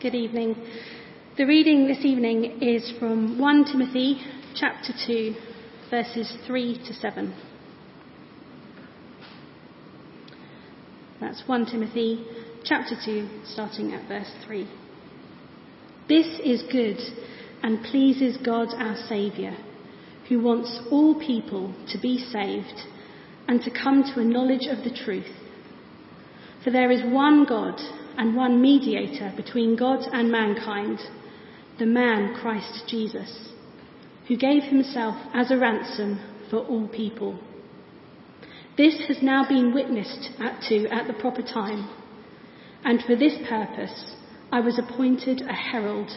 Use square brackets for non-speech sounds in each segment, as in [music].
Good evening. The reading this evening is from 1 Timothy chapter 2, verses 3 to 7. That's 1 Timothy chapter 2, starting at verse 3. This is good and pleases God our Saviour, who wants all people to be saved and to come to a knowledge of the truth. For there is one God and one mediator between God and mankind, the man Christ Jesus, who gave himself as a ransom for all people. This has now been witnessed at to at the proper time, and for this purpose I was appointed a herald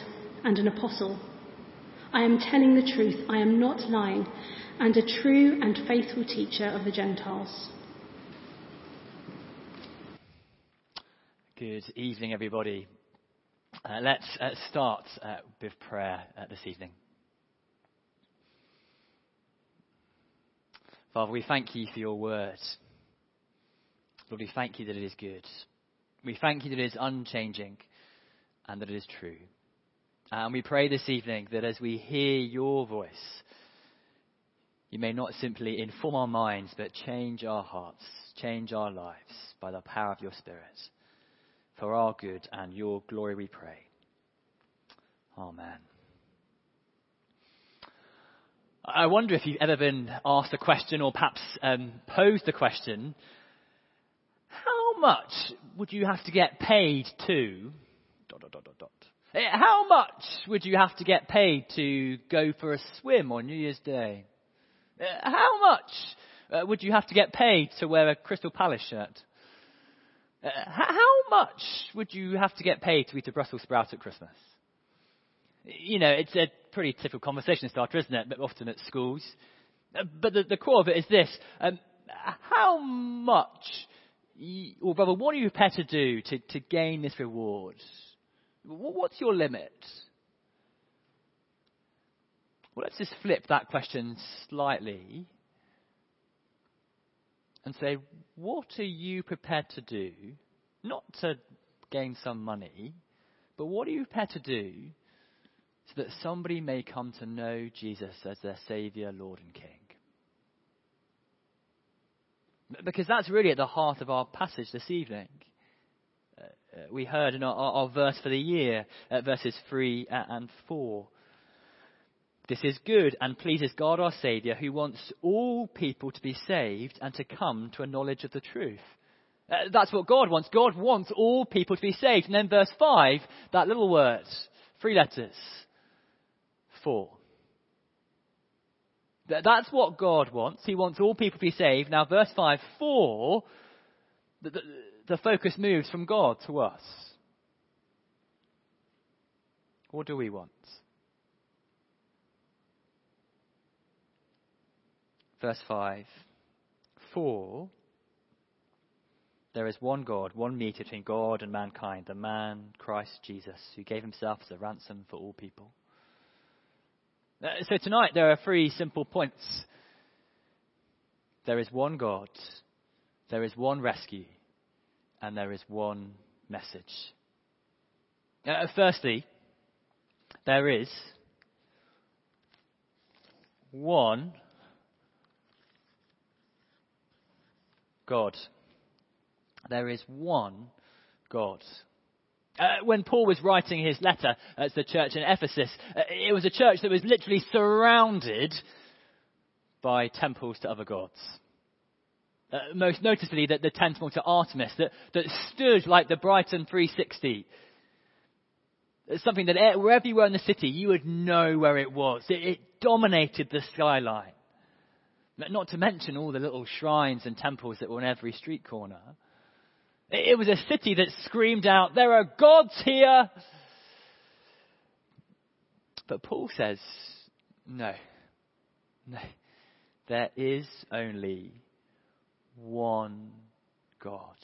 and an apostle. I am telling the truth, I am not lying, and a true and faithful teacher of the Gentiles. Good evening, everybody. Uh, let's uh, start uh, with prayer uh, this evening. Father, we thank you for your word. Lord, we thank you that it is good. We thank you that it is unchanging and that it is true. And we pray this evening that as we hear your voice, you may not simply inform our minds, but change our hearts, change our lives by the power of your Spirit. For our good and your glory we pray. Amen. I wonder if you've ever been asked a question or perhaps um, posed the question how much would you have to get paid to. Dot, dot, dot, eh, How much would you have to get paid to go for a swim on New Year's Day? Eh, how much uh, would you have to get paid to wear a Crystal Palace shirt? Uh, how much would you have to get paid to eat a Brussels sprout at Christmas? You know, it's a pretty typical conversation starter, isn't it? But often at schools. Uh, but the, the, core of it is this. Um, how much, or rather, what are you prepared to do to, to gain this reward? What's your limit? Well, let's just flip that question slightly and say, what are you prepared to do? Not to gain some money, but what are you prepared to do so that somebody may come to know Jesus as their Saviour, Lord, and King? Because that's really at the heart of our passage this evening. Uh, uh we heard in our, our, our, verse for the year, uh, verses 3 and 4. This is good and pleases God our Saviour, who wants all people to be saved and to come to a knowledge of the truth. Uh, that's what God wants. God wants all people to be saved. And then verse 5, that little word, three letters, for. That's what God wants. He wants all people to be saved. Now, verse 5, for, the, the, the focus moves from God to us. What do we want? Verse 5 For there is one God, one mediator between God and mankind, the man Christ Jesus, who gave himself as a ransom for all people. Uh, so tonight there are three simple points. There is one God, there is one rescue, and there is one message. Uh, firstly, there is one God. There is one God. Uh, when Paul was writing his letter uh, to the church in Ephesus, uh, it was a church that was literally surrounded by temples to other gods. Uh, most noticeably, the, the temple to Artemis that, that stood like the Brighton 360. It's something that wherever you were in the city, you would know where it was. It, it dominated the skyline. Not to mention all the little shrines and temples that were on every street corner. It was a city that screamed out, There are gods here! But Paul says, No, no. There is only one God.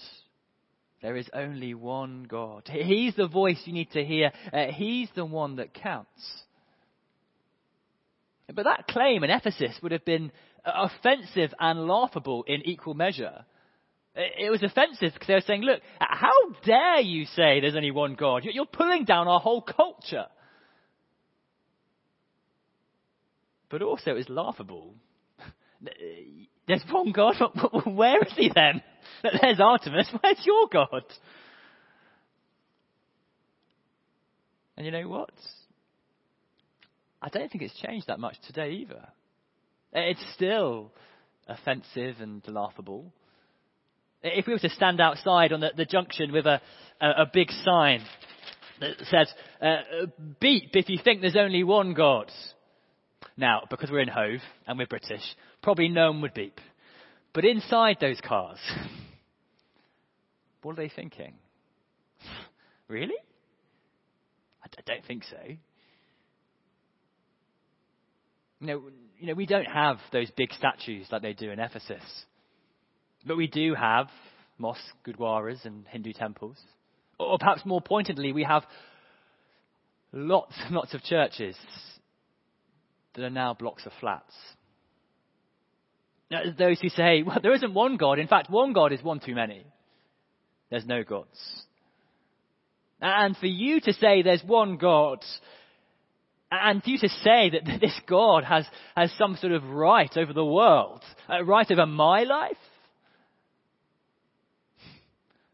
There is only one God. He's the voice you need to hear. Uh, he's the one that counts. But that claim in Ephesus would have been offensive and laughable in equal measure. It was offensive because they were saying, look, how dare you say there's only one God? You're pulling down our whole culture. But also, it was laughable. [laughs] There's one God. but [laughs] Where is he then? [laughs] There's Artemis. Where's your God? And you know what? I don't think it's changed that much today either. It's still offensive and laughable. If we were to stand outside on the, the junction with a, a, a, big sign that says, uh, beep if you think there's only one God. Now, because we're in Hove and we're British, probably no one would beep. But inside those cars, [laughs] what are they thinking? [laughs] really? I don't think so. You know, you know, we don't have those big statues like they do in Ephesus. But we do have mosques, gurdwaras, and Hindu temples. Or perhaps more pointedly, we have lots and lots of churches that are now blocks of flats. Now, those who say, well, there isn't one God. In fact, one God is one too many. There's no gods. And for you to say there's one God, and you to say that this God has, has some sort of right over the world, a right over my life,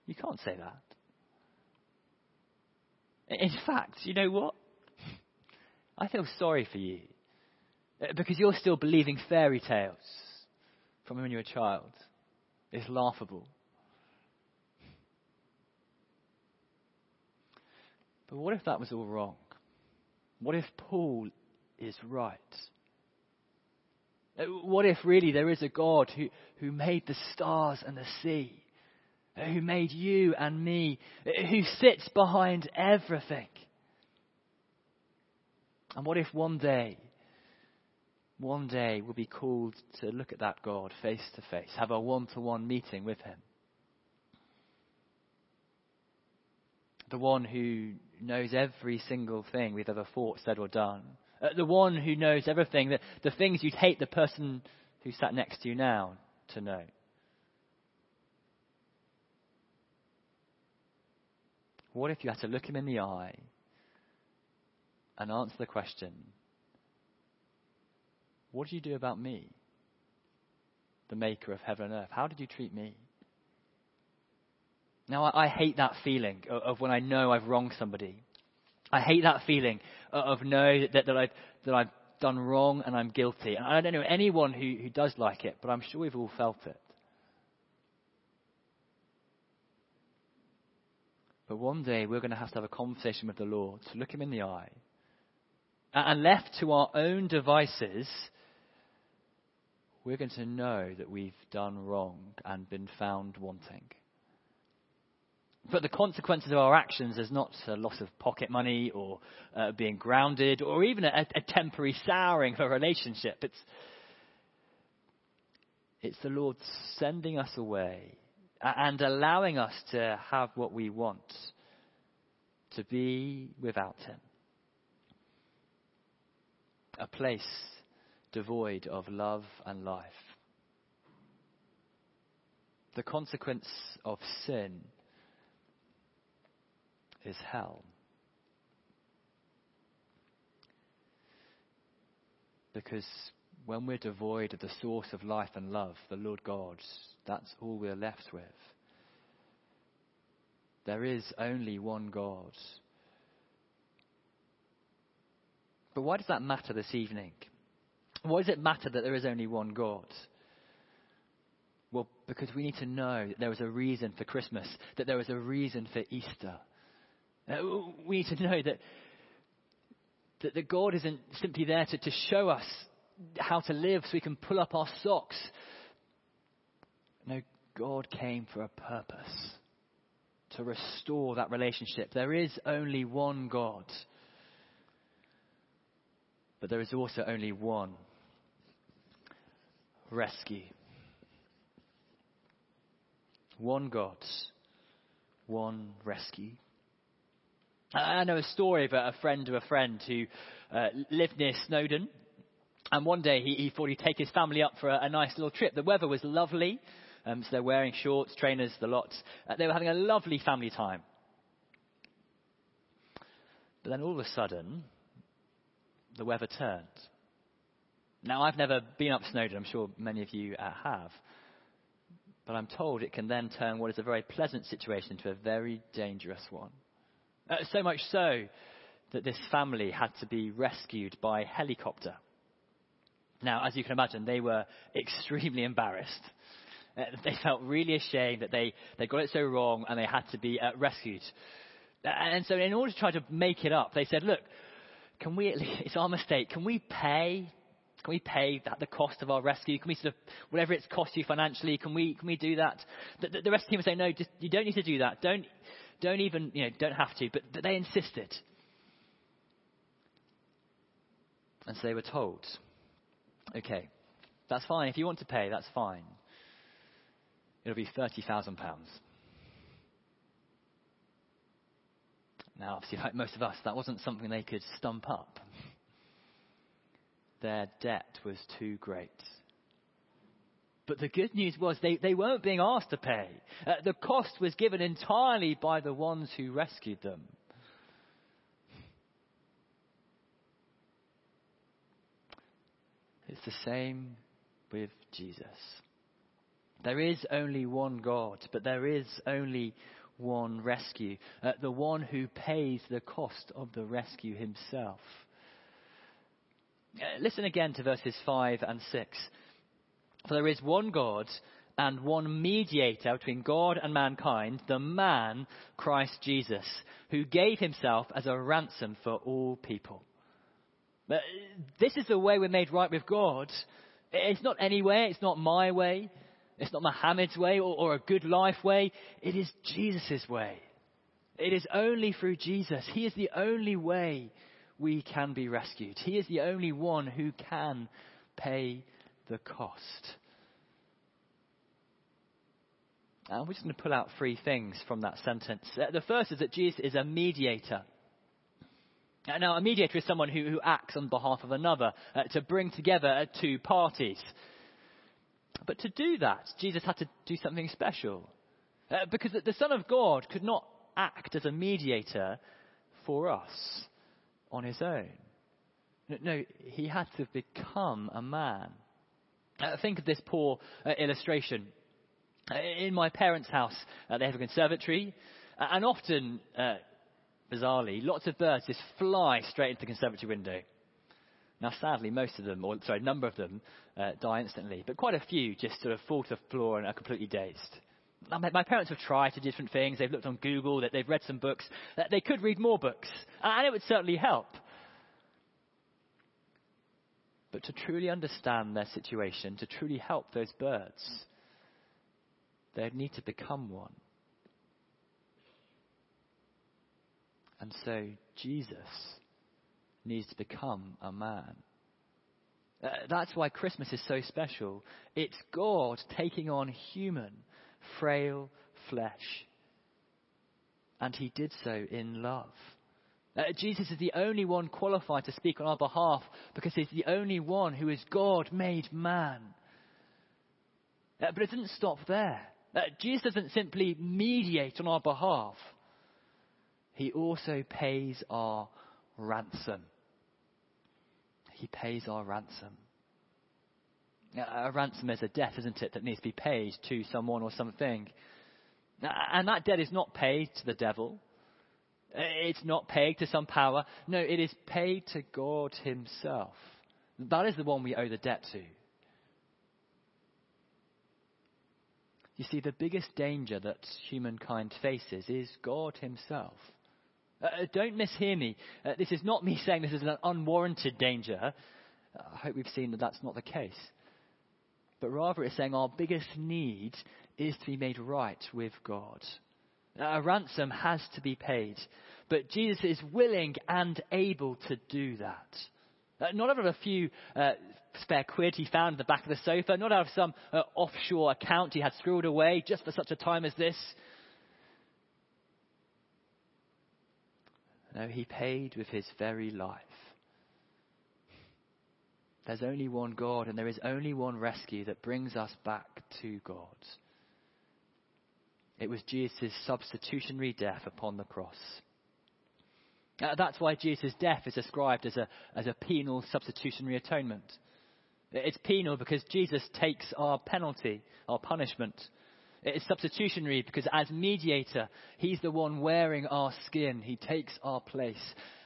you can't say that. In fact, you know what? I feel sorry for you uh, because you're still believing fairy tales from when you were a child. It's laughable. But what if that was all wrong? What if Paul is right? Uh, what if really there is a God who, who made the stars and the sea, uh, who made you and me, uh, who sits behind everything? And what if one day, one day we'll be called to look at that God face to face, have a one to one meeting with Him? The one who knows every single thing we've ever thought, said, or done. Uh, the one who knows everything, the, the things you'd hate the person who sat next to you now to know. What if you had to look him in the eye and answer the question, What do you do about me? The maker of heaven and earth. How did you treat me? Now, I, I hate that feeling of, of, when I know I've wronged somebody. I hate that feeling of, of know that, that, I've, that I've done wrong and I'm guilty. And I don't know anyone who, who does like it, but I'm sure we've all felt it. But one day we're going to have to have a conversation with the Lord, to look him in the eye. And left to our own devices, we're going to know that we've done wrong and been found wanting. But the consequences of our actions is not a loss of pocket money or uh, being grounded or even a, a temporary souring of a relationship. It's, it's the Lord sending us away and allowing us to have what we want, to be without Him. A place devoid of love and life. The consequence of sin is hell. Because when we're devoid of the source of life and love, the Lord God, that's all we're left with. There is only one God. But why does that matter this evening? Why does it matter that there is only one God? Well, because we need to know that there was a reason for Christmas, that there was a reason for Easter. Uh, we need to know that, that, that God isn't simply there to, to show us how to live so we can pull up our socks. No, God came for a purpose to restore that relationship. There is only one God, but there is also only one rescue. One God, one rescue. I know a story of a friend of a friend who uh, lived near Snowdon. And one day he, he, thought he'd take his family up for a, a, nice little trip. The weather was lovely. Um, so they're wearing shorts, trainers, the lot. Uh, they were having a lovely family time. But then all of a sudden, the weather turned. Now, I've never been up Snowdon. I'm sure many of you uh, have. But I'm told it can then turn what is a very pleasant situation into a very dangerous one. Uh, so much so that this family had to be rescued by helicopter. Now, as you can imagine, they were [laughs] extremely embarrassed. Uh, they felt really ashamed that they, they got it so wrong and they had to be uh, rescued. And so, in order to try to make it up, they said, Look, can we, [laughs] it's our mistake, can we pay? Can we pay that, the cost of our rescue? Can we sort of, whatever it's cost you financially, can we, can we do that? The, the, the rescue team would say, no, just, you don't need to do that. Don't, don't even, you know, don't have to. But, but they insisted. And so they were told, okay, that's fine. If you want to pay, that's fine. It'll be £30,000. Now, obviously, like most of us, that wasn't something they could stump up. Their debt was too great. But the good news was they, they weren't being asked to pay. Uh, the cost was given entirely by the ones who rescued them. It's the same with Jesus. There is only one God, but there is only one rescue. Uh, the one who pays the cost of the rescue himself. Uh, listen again to verses 5 and 6. For there is one God and one mediator between God and mankind, the man, Christ Jesus, who gave himself as a ransom for all people. But this is the way we're made right with God. It's not any way, it's not my way, it's not Muhammad's way or, or a good life way. It is Jesus' way. It is only through Jesus. He is the only way we can be rescued. He is the only one who can pay the cost. And we're just going to pull out three things from that sentence. Uh, the first is that Jesus is a mediator. Uh, now, a mediator is someone who, who acts on behalf of another uh, to bring together uh, two parties. But to do that, Jesus had to do something special. Uh, because the Son of God could not act as a mediator for us on his own. No, he had to become a man. Uh, think of this poor uh, illustration. Uh, in my parents' house, uh, they have a conservatory, uh, and often, bizarrely, lots of birds just fly straight into the conservatory window. Now, sadly, most of them, or sorry, a number of them, uh, die instantly, but quite a few just sort of fall to the floor and are completely dazed. My parents have tried to do different things. They've looked on Google, that they've read some books. that They could read more books, and it would certainly help. But to truly understand their situation, to truly help those birds, they'd need to become one. And so, Jesus needs to become a man. Uh, that's why Christmas is so special. It's God taking on human, frail flesh. And he did so in love. Uh, Jesus is the only one qualified to speak on our behalf because he's the only one who is God made man. Uh, but it didn't stop there. Uh, Jesus doesn't simply mediate on our behalf, he also pays our ransom. He pays our ransom. A ransom is a debt, isn't it, that needs to be paid to someone or something. And that debt is not paid to the devil. It's not paid to some power. No, it is paid to God Himself. That is the one we owe the debt to. You see, the biggest danger that humankind faces is God Himself. Uh, uh, don't mishear me. Uh, this is not me saying this is an unwarranted danger. I hope we've seen that that's not the case. But rather, it's saying our biggest need is to be made right with God. A ransom has to be paid. But Jesus is willing and able to do that. Uh, not out of a few uh, spare quid he found at the back of the sofa, not out of some uh, offshore account he had scribbled away just for such a time as this. No, he paid with his very life. There's only one God, and there is only one rescue that brings us back to God. It was Jesus' substitutionary death upon the cross. Uh, that's why Jesus' death is described as a, as a penal substitutionary atonement. It's penal because Jesus takes our penalty, our punishment. It's substitutionary because as mediator, he's the one wearing our skin. He takes our place.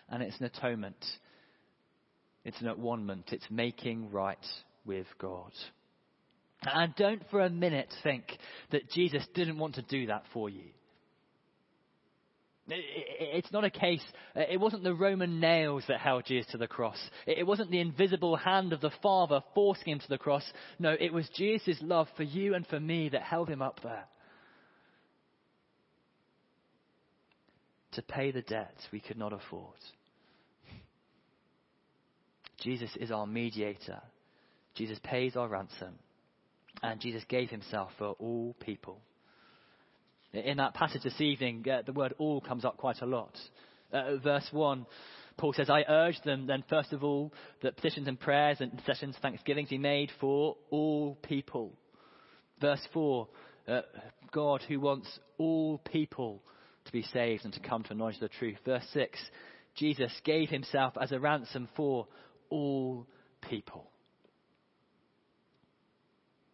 And it's an atonement. It's an one It's making right with God. And don't for a minute think that Jesus didn't want to do that for you. It's not a case, uh, it wasn't the Roman nails that held Jesus to the cross. It wasn't the invisible hand of the Father forcing him to the cross. No, it was Jesus' love for you and for me that held him up there. To pay the debt we could not afford. Jesus is our mediator. Jesus pays our ransom. And Jesus gave himself for all people. In that passage this evening, uh, the word all comes up quite a lot. Uh, verse 1, Paul says, I urge them then, first of all, that petitions and prayers and sessions, thanksgivings be made for all people. Verse 4, uh, God who wants all people to be saved and to come to a knowledge of the truth. Verse 6, Jesus gave himself as a ransom for all people.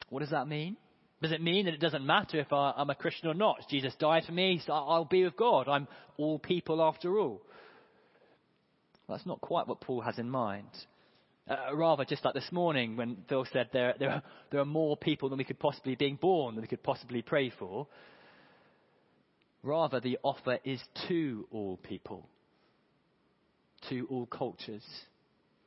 What does that mean? Does it mean that it doesn't matter if I'm a Christian or not? Jesus died for me, so I'll be with God. I'm all people after all. That's not quite what Paul has in mind. Uh, rather, just like this morning when Phil said there, there, are, there are more people than we could possibly being born than we could possibly pray for. Rather, the offer is to all people, to all cultures,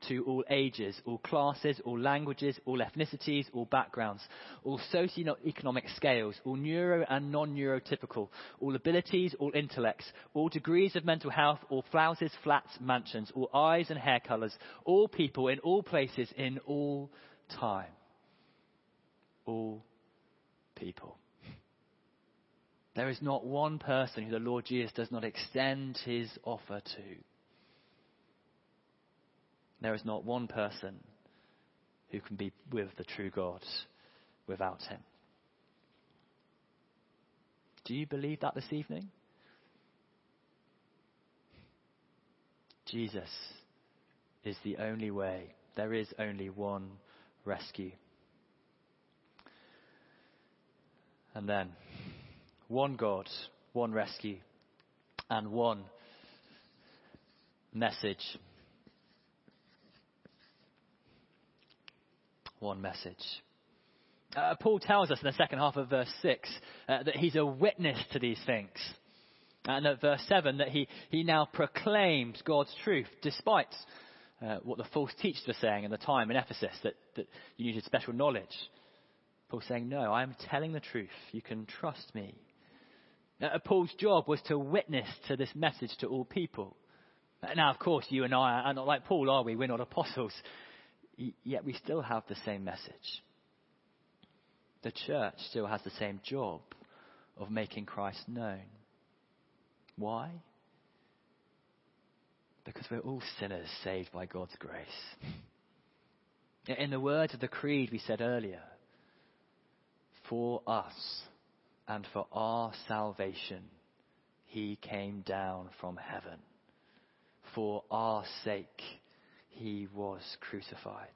to all ages, all classes, all languages, all ethnicities, all backgrounds, all socio-economic scales, all neuro and non-neurotypical, all abilities, all intellects, all degrees of mental health, all flowers, flats, mansions, all eyes and hair colours, all people in all places, in all time. All people. There is not one person who the Lord Jesus does not extend his offer to. There is not one person who can be with the true God without him. Do you believe that this evening? Jesus is the only way. There is only one rescue. And then, one God, one rescue, and one message one message. Uh, Paul tells us in the second half of verse 6 uh, that he's a witness to these things. And at verse 7 that he, he now proclaims God's truth despite uh, what the false teachers were saying in the time in Ephesus that, that you needed special knowledge. Paul's saying, No, I am telling the truth. You can trust me. Uh, Paul's job was to witness to this message to all people. Now, of course, you and I are not like Paul, are we? We're not apostles yet we still have the same message. The church still has the same job of making Christ known. Why? Because we're all sinners saved by God's grace. [laughs] In the words of the creed we said earlier, for us and for our salvation, he came down from heaven. For our sake, he was crucified.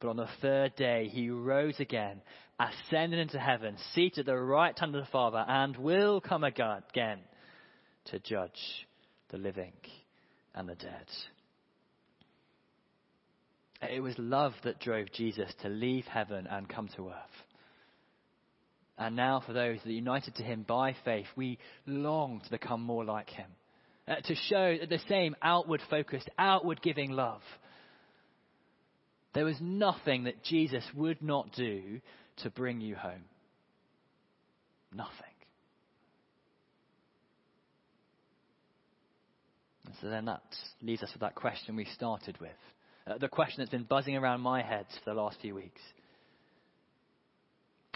But on the third day, he rose again, ascended into heaven, seated at the right hand of the Father, and will come again to judge the living and the dead. It was love that drove Jesus to leave heaven and come to earth. And now, for those that are united to him by faith, we long to become more like him uh, to show the same outward focused, outward giving love. There was nothing that Jesus would not do to bring you home. Nothing. And so then that leaves us with that question we started with. Uh, the question that's been buzzing around my head for the last few weeks.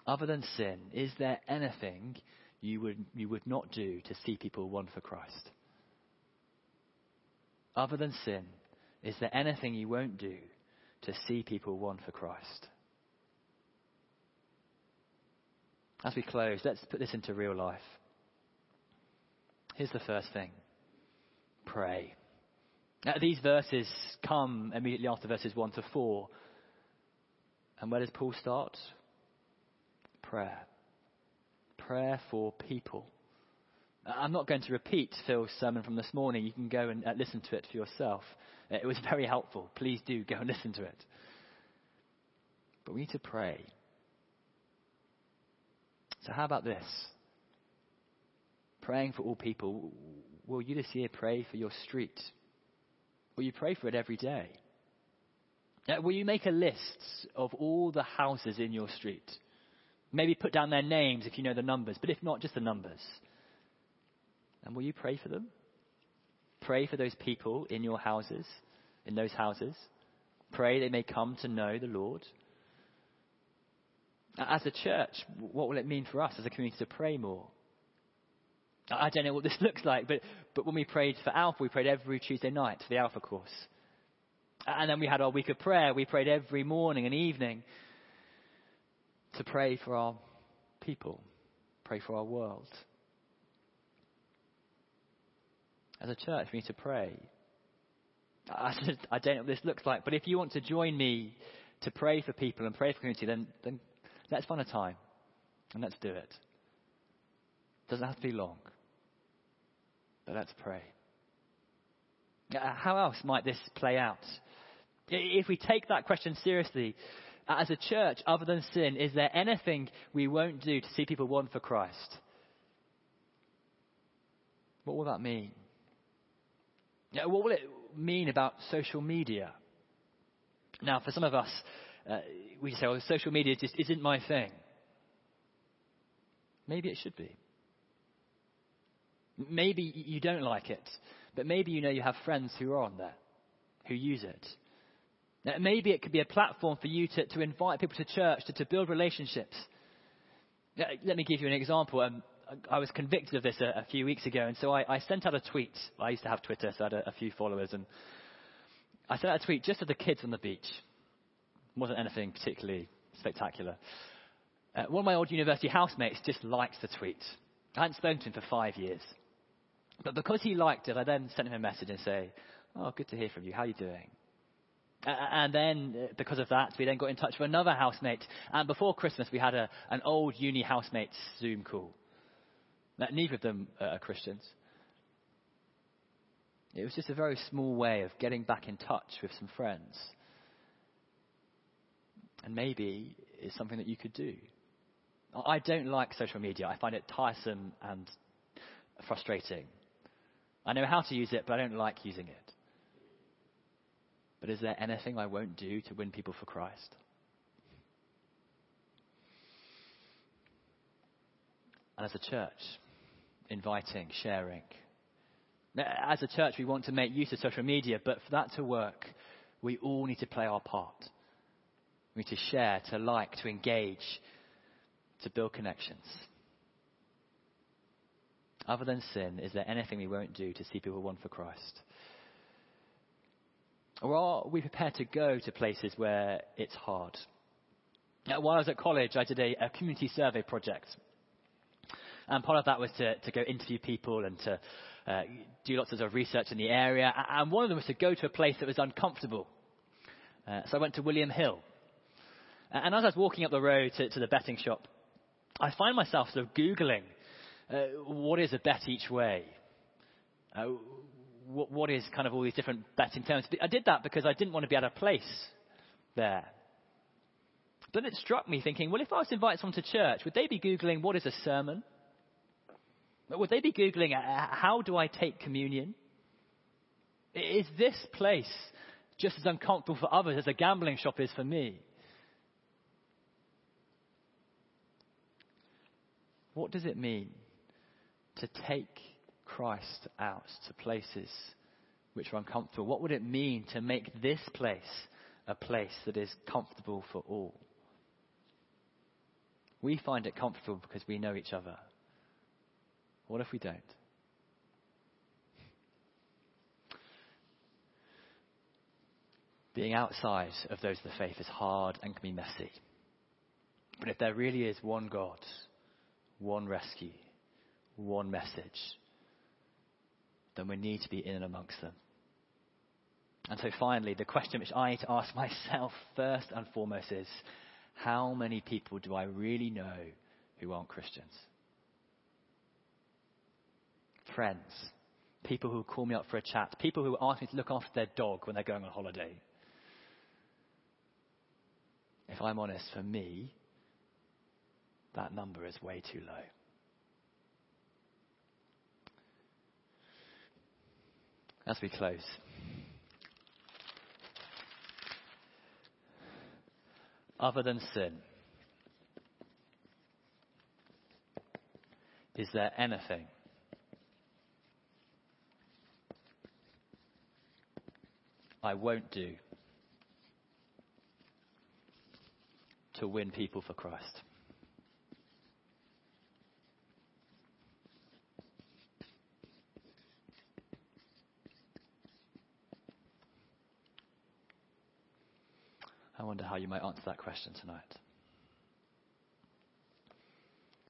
Other than sin, is there anything you would, you would not do to see people won for Christ? Other than sin, is there anything you won't do to see people won for Christ? As we close, let's put this into real life. Here's the first thing pray. Now, these verses come immediately after verses 1 to 4. And where does Paul start? Prayer. Prayer for people. I'm not going to repeat Phil's sermon from this morning. You can go and uh, listen to it for yourself. Uh, it was [laughs] very helpful. Please do go and listen to it. But we need to pray. So, how about this? Praying for all people. Will you this year pray for your street? Will you pray for it every day? Uh, will you make a list of all the houses in your street? Maybe put down their names if you know the numbers, but if not, just the numbers. And will you pray for them? Pray for those people in your houses, in those houses. Pray they may come to know the Lord. As a church, what will it mean for us as a community to pray more? I don't know what this [laughs] looks like, but, but when we prayed for Alpha, we prayed every Tuesday night for the Alpha course. And then we had our week of prayer. We prayed every morning and evening to pray for our people, pray for our world. As a church, we need to pray. I, I don't know what this looks like, but if you want to join me to pray for people and pray for community, then, then let's find a time and let's do it. it doesn't have to be long, but let's pray. Uh, how else might this play out? If we take that question seriously, uh, as a church, other than sin, is there anything we won't do to see people won for Christ? What will that mean? What will it mean about social media? Now, for some of us, uh, we say, well, social media just isn't my thing. Maybe it should be. Maybe you don't like it, but maybe you know you have friends who are on there, who use it. Now, maybe it could be a platform for you to, to invite people to church, to, to build relationships. Let me give you an example. Um, I was convicted of this a, a few weeks ago, and so I, I, sent out a tweet. I used to have Twitter, so I had a, a few followers, and I sent out a tweet just to the kids on the beach. It wasn't anything particularly spectacular. Uh, one of my old university housemates just liked the tweet. I hadn't spoken to him for five years. But because he liked it, I then sent him a message and say, Oh, good to hear from you. How are you doing? And then, uh, because of that, we then got in touch with another housemate. And before Christmas, we had a, an old uni housemate Zoom call. Neither of them uh, are Christians. It was just a very small way of getting back in touch with some friends. And maybe it's something that you could do. I don't like social media. I find it tiresome and frustrating. I know how to use it, but I don't like using it. But is there anything I won't do to win people for Christ? And as a church, inviting, sharing. As a church, we want to make use of social media, but for that to work, we all need to play our part. We need to share, to like, to engage, to build connections. Other than sin, is there anything we won't do to see people won for Christ? Or are we prepared to go to places where it's hard? While I was at college, I did a, a community survey project. And part of that was to, to go interview people and to uh, do lots of research in the area. And one of them was to go to a place that was uncomfortable. Uh, so I went to William Hill. And as I was walking up the road to, to the betting shop, I find myself sort of Googling uh, what is a bet each way? Uh, what, what is kind of all these different betting terms? I did that because I didn't want to be out of place there. But it struck me thinking, well, if I was to invite someone to church, would they be Googling what is a sermon? Would they be Googling, uh, how do I take communion? Is this place just as uncomfortable for others as a gambling shop is for me? What does it mean to take Christ out to places which are uncomfortable? What would it mean to make this place a place that is comfortable for all? We find it comfortable because we know each other. What if we don't? Being outside of those of the faith is hard and can be messy. But if there really is one God one rescue, one message, then we need to be in and amongst them. And so finally, the question which I need to ask [laughs] myself first and foremost is, how many people do I really know who aren't Christians? Friends, people who call me up for a chat, people who ask me to look after their dog when they're going on holiday. If I'm honest, for me, that number is way too low. As we close, other than sin, is there anything I won't do to win people for Christ? I wonder how you might answer that question tonight.